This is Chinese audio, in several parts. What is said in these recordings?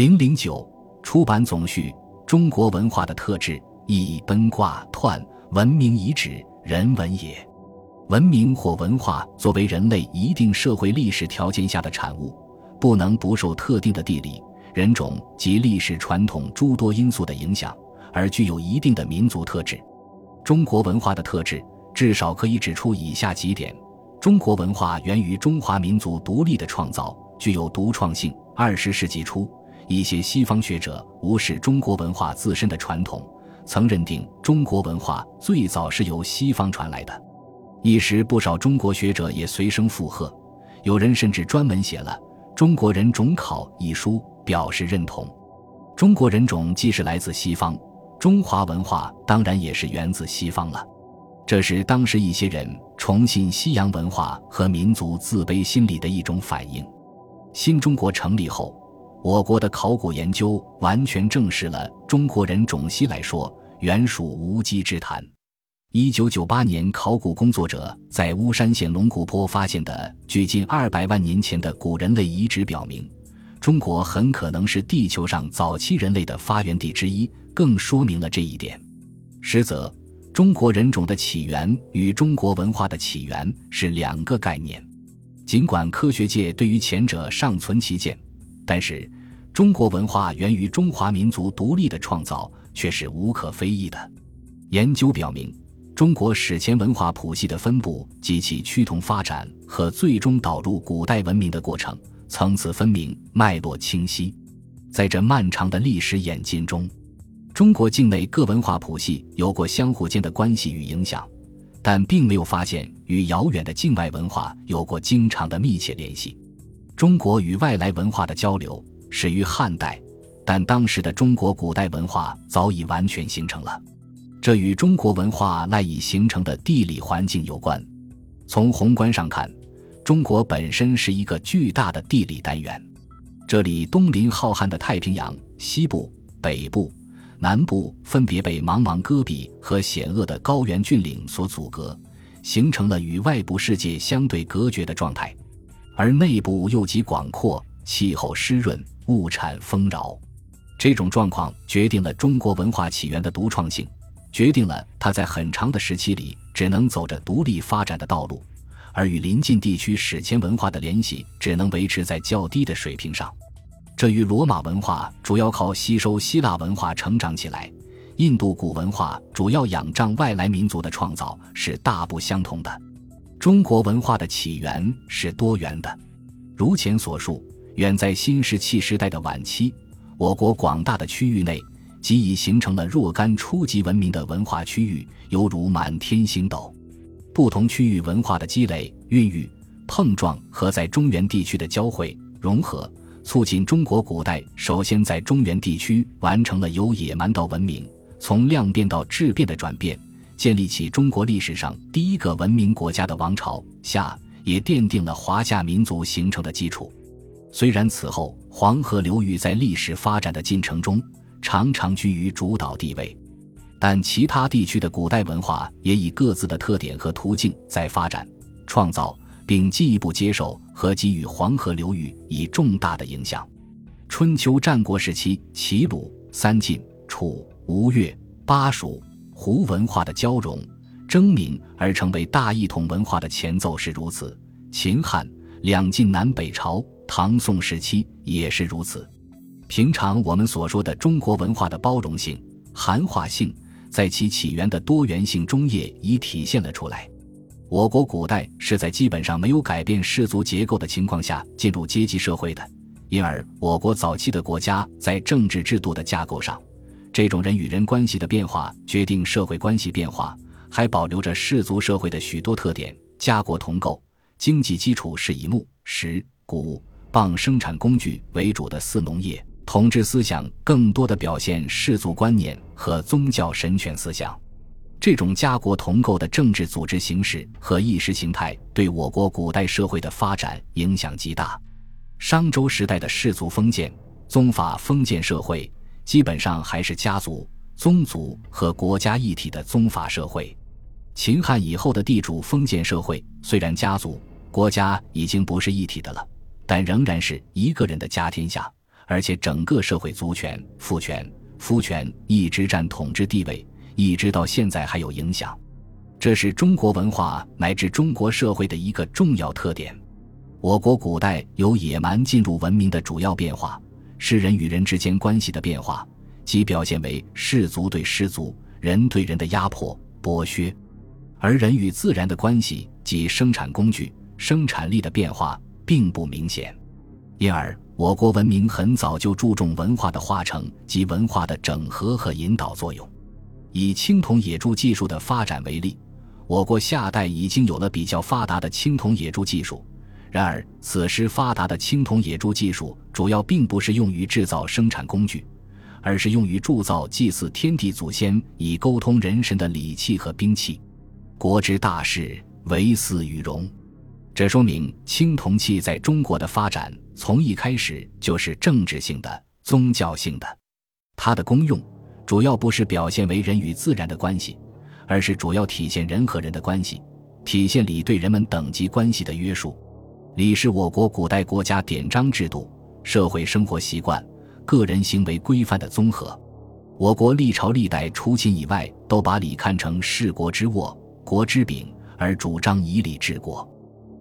零零九出版总序：中国文化的特质，一奔卦彖，文明遗址，人文也。文明或文化作为人类一定社会历史条件下的产物，不能不受特定的地理、人种及历史传统诸多因素的影响，而具有一定的民族特质。中国文化的特质，至少可以指出以下几点：中国文化源于中华民族独立的创造，具有独创性。二十世纪初。一些西方学者无视中国文化自身的传统，曾认定中国文化最早是由西方传来的。一时，不少中国学者也随声附和，有人甚至专门写了《中国人种考》一书，表示认同。中国人种既是来自西方，中华文化当然也是源自西方了。这是当时一些人崇信西洋文化和民族自卑心理的一种反应。新中国成立后。我国的考古研究完全证实了中国人种系来说，原属无稽之谈。一九九八年，考古工作者在巫山县龙骨坡发现的距今二百万年前的古人类遗址，表明中国很可能是地球上早期人类的发源地之一，更说明了这一点。实则，中国人种的起源与中国文化的起源是两个概念。尽管科学界对于前者尚存歧见。但是，中国文化源于中华民族独立的创造却是无可非议的。研究表明，中国史前文化谱系的分布及其趋同发展和最终导入古代文明的过程层次分明、脉络清晰。在这漫长的历史演进中，中国境内各文化谱系有过相互间的关系与影响，但并没有发现与遥远的境外文化有过经常的密切联系。中国与外来文化的交流始于汉代，但当时的中国古代文化早已完全形成了。这与中国文化赖以形成的地理环境有关。从宏观上看，中国本身是一个巨大的地理单元，这里东临浩瀚的太平洋，西部、北部、南部分别被茫茫戈壁和险恶的高原峻岭所阻隔，形成了与外部世界相对隔绝的状态。而内部又极广阔，气候湿润，物产丰饶，这种状况决定了中国文化起源的独创性，决定了它在很长的时期里只能走着独立发展的道路，而与邻近地区史前文化的联系只能维持在较低的水平上。这与罗马文化主要靠吸收希腊文化成长起来，印度古文化主要仰仗外来民族的创造是大不相同的。中国文化的起源是多元的，如前所述，远在新石器时代的晚期，我国广大的区域内即已形成了若干初级文明的文化区域，犹如满天星斗。不同区域文化的积累、孕育、碰撞和在中原地区的交汇融合，促进中国古代首先在中原地区完成了由野蛮到文明、从量变到质变的转变。建立起中国历史上第一个文明国家的王朝夏，也奠定了华夏民族形成的基础。虽然此后黄河流域在历史发展的进程中常常居于主导地位，但其他地区的古代文化也以各自的特点和途径在发展、创造，并进一步接受和给予黄河流域以重大的影响。春秋战国时期，齐鲁、三晋、楚、吴越、巴蜀。胡文化的交融、争鸣而成为大一统文化的前奏是如此，秦汉两晋南北朝、唐宋时期也是如此。平常我们所说的中国文化的包容性、含化性，在其起源的多元性中也已体现了出来。我国古代是在基本上没有改变氏族结构的情况下进入阶级社会的，因而我国早期的国家在政治制度的架构上。这种人与人关系的变化决定社会关系变化，还保留着氏族社会的许多特点。家国同构，经济基础是以木、石、谷、蚌生产工具为主的四农业。统治思想更多的表现氏族观念和宗教神权思想。这种家国同构的政治组织形式和意识形态对我国古代社会的发展影响极大。商周时代的氏族封建、宗法封建社会。基本上还是家族、宗族和国家一体的宗法社会。秦汉以后的地主封建社会，虽然家族、国家已经不是一体的了，但仍然是一个人的家天下，而且整个社会族权、父权、夫权一直占统治地位，一直到现在还有影响。这是中国文化乃至中国社会的一个重要特点。我国古代由野蛮进入文明的主要变化，是人与人之间关系的变化，即表现为氏族对氏族、人对人的压迫剥削；而人与自然的关系，及生产工具、生产力的变化，并不明显。因而，我国文明很早就注重文化的化成及文化的整合和引导作用。以青铜冶铸技术的发展为例。我国夏代已经有了比较发达的青铜冶铸技术，然而此时发达的青铜冶铸技术主要并不是用于制造生产工具，而是用于铸造祭祀天地祖先以沟通人神的礼器和兵器。国之大事，唯祀与戎。这说明青铜器在中国的发展从一开始就是政治性的、宗教性的。它的功用主要不是表现为人与自然的关系。而是主要体现人和人的关系，体现礼对人们等级关系的约束。礼是我国古代国家典章制度、社会生活习惯、个人行为规范的综合。我国历朝历代除秦以外，都把礼看成事国之握、国之柄，而主张以礼治国。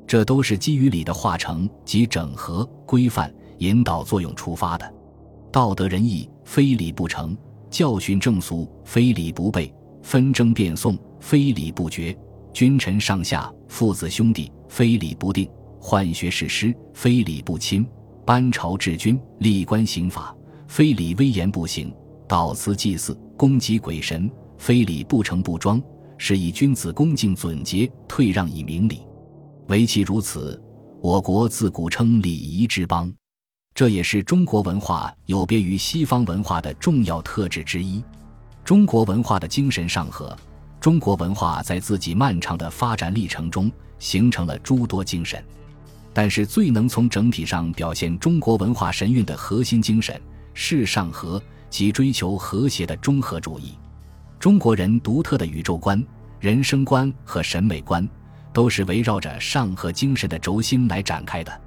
这都是基于礼的化成及整合、规范、引导作用出发的。道德仁义，非礼不成；教训正俗，非礼不备。纷争辩讼，非礼不绝；君臣上下、父子兄弟，非礼不定；换学士师，非礼不亲；班朝治君，立官刑法，非礼威严不行；悼祠祭祀，攻击鬼神，非礼不成不庄。是以君子恭敬准节，退让以明礼。唯其如此，我国自古称礼仪之邦。这也是中国文化有别于西方文化的重要特质之一。中国文化的精神上合，中国文化在自己漫长的发展历程中形成了诸多精神，但是最能从整体上表现中国文化神韵的核心精神是上合，即追求和谐的中和主义。中国人独特的宇宙观、人生观和审美观，都是围绕着上合精神的轴心来展开的。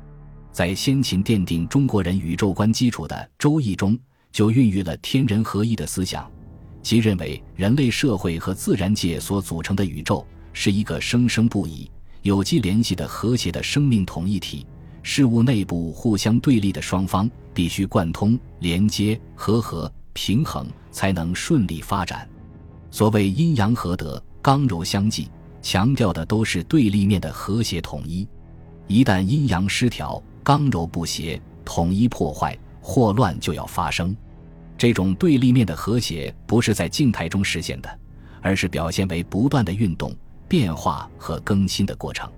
在先秦奠定中国人宇宙观基础的《周易》中，就孕育了天人合一的思想。即认为人类社会和自然界所组成的宇宙是一个生生不已、有机联系的和谐的生命统一体，事物内部互相对立的双方必须贯通、连接、和合、平衡，才能顺利发展。所谓阴阳合德、刚柔相济，强调的都是对立面的和谐统一。一旦阴阳失调、刚柔不协、统一破坏，祸乱就要发生。这种对立面的和谐不是在静态中实现的，而是表现为不断的运动、变化和更新的过程。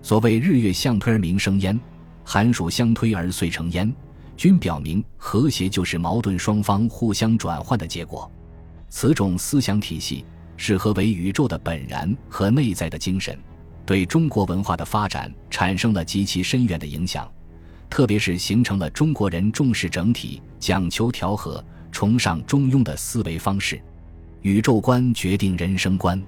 所谓“日月相推而名生焉，寒暑相推而岁成焉”，均表明和谐就是矛盾双方互相转换的结果。此种思想体系是合为宇宙的本然和内在的精神，对中国文化的发展产生了极其深远的影响，特别是形成了中国人重视整体、讲求调和。崇尚中庸的思维方式，宇宙观决定人生观。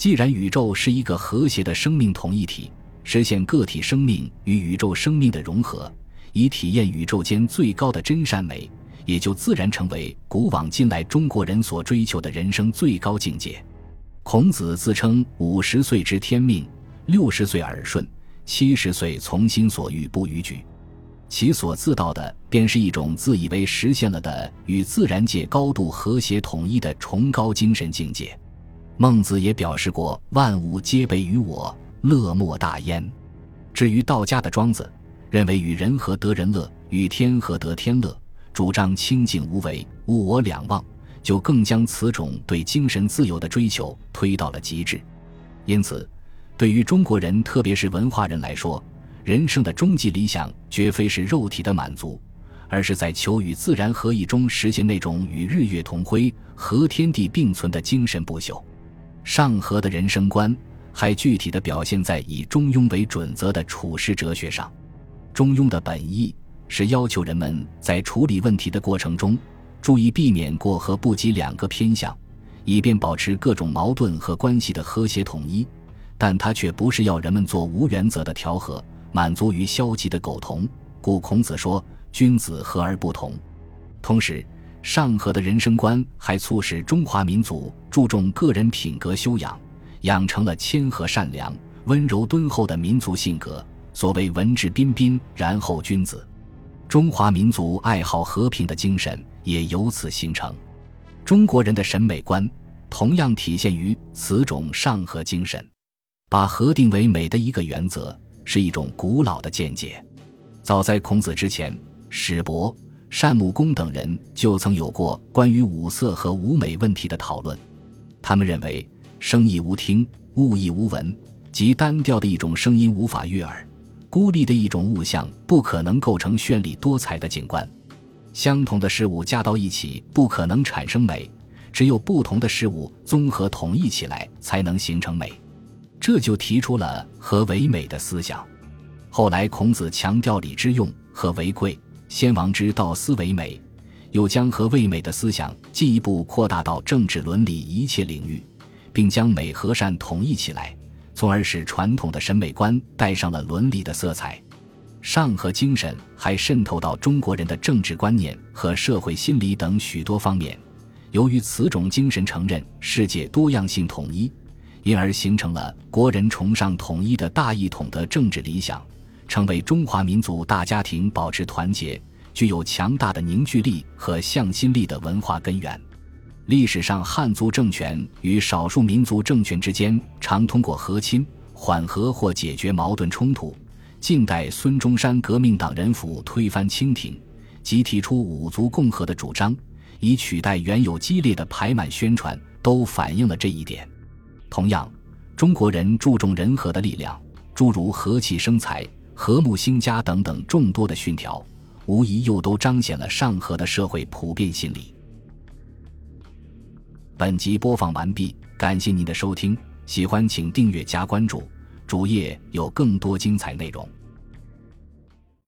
既然宇宙是一个和谐的生命统一体，实现个体生命与宇宙生命的融合，以体验宇宙间最高的真善美，也就自然成为古往今来中国人所追求的人生最高境界。孔子自称五十岁知天命，六十岁耳顺，七十岁从心所欲不逾矩。其所自道的，便是一种自以为实现了的与自然界高度和谐统一的崇高精神境界。孟子也表示过：“万物皆备于我，乐莫大焉。”至于道家的庄子，认为与人和得人乐，与天和得天乐，主张清净无为、物我两忘，就更将此种对精神自由的追求推到了极致。因此，对于中国人，特别是文化人来说，人生的终极理想，绝非是肉体的满足，而是在求与自然合一中实现那种与日月同辉、和天地并存的精神不朽。上合的人生观，还具体的表现在以中庸为准则的处世哲学上。中庸的本意是要求人们在处理问题的过程中，注意避免过和不及两个偏向，以便保持各种矛盾和关系的和谐统一。但它却不是要人们做无原则的调和。满足于消极的苟同，故孔子说：“君子和而不同。同时，上合的人生观还促使中华民族注重个人品格修养，养成了谦和善良、温柔敦厚的民族性格。所谓文质彬彬，然后君子。中华民族爱好和平的精神也由此形成。中国人的审美观同样体现于此种上合精神。把和定为美的一个原则，是一种古老的见解。早在孔子之前，史伯。单穆公等人就曾有过关于五色和五美问题的讨论。他们认为，声亦无听，物亦无闻，即单调的一种声音无法悦耳，孤立的一种物象不可能构成绚丽多彩的景观。相同的事物加到一起不可能产生美，只有不同的事物综合统一起来才能形成美。这就提出了和为美的思想。后来，孔子强调礼之用，和为贵。先王之道思为美，又将和为美的思想进一步扩大到政治伦理一切领域，并将美和善统一起来，从而使传统的审美观带上了伦理的色彩。上合精神还渗透到中国人的政治观念和社会心理等许多方面。由于此种精神承认世界多样性统一，因而形成了国人崇尚统一的大一统的政治理想。成为中华民族大家庭保持团结、具有强大的凝聚力和向心力的文化根源。历史上，汉族政权与少数民族政权之间常通过和亲、缓和或解决矛盾冲突。近代孙中山革命党人府推翻清廷，即提出五族共和的主张，以取代原有激烈的排满宣传，都反映了这一点。同样，中国人注重人和的力量，诸如和气生财。和睦兴家等等众多的训条，无疑又都彰显了上合的社会普遍心理。本集播放完毕，感谢您的收听，喜欢请订阅加关注，主页有更多精彩内容。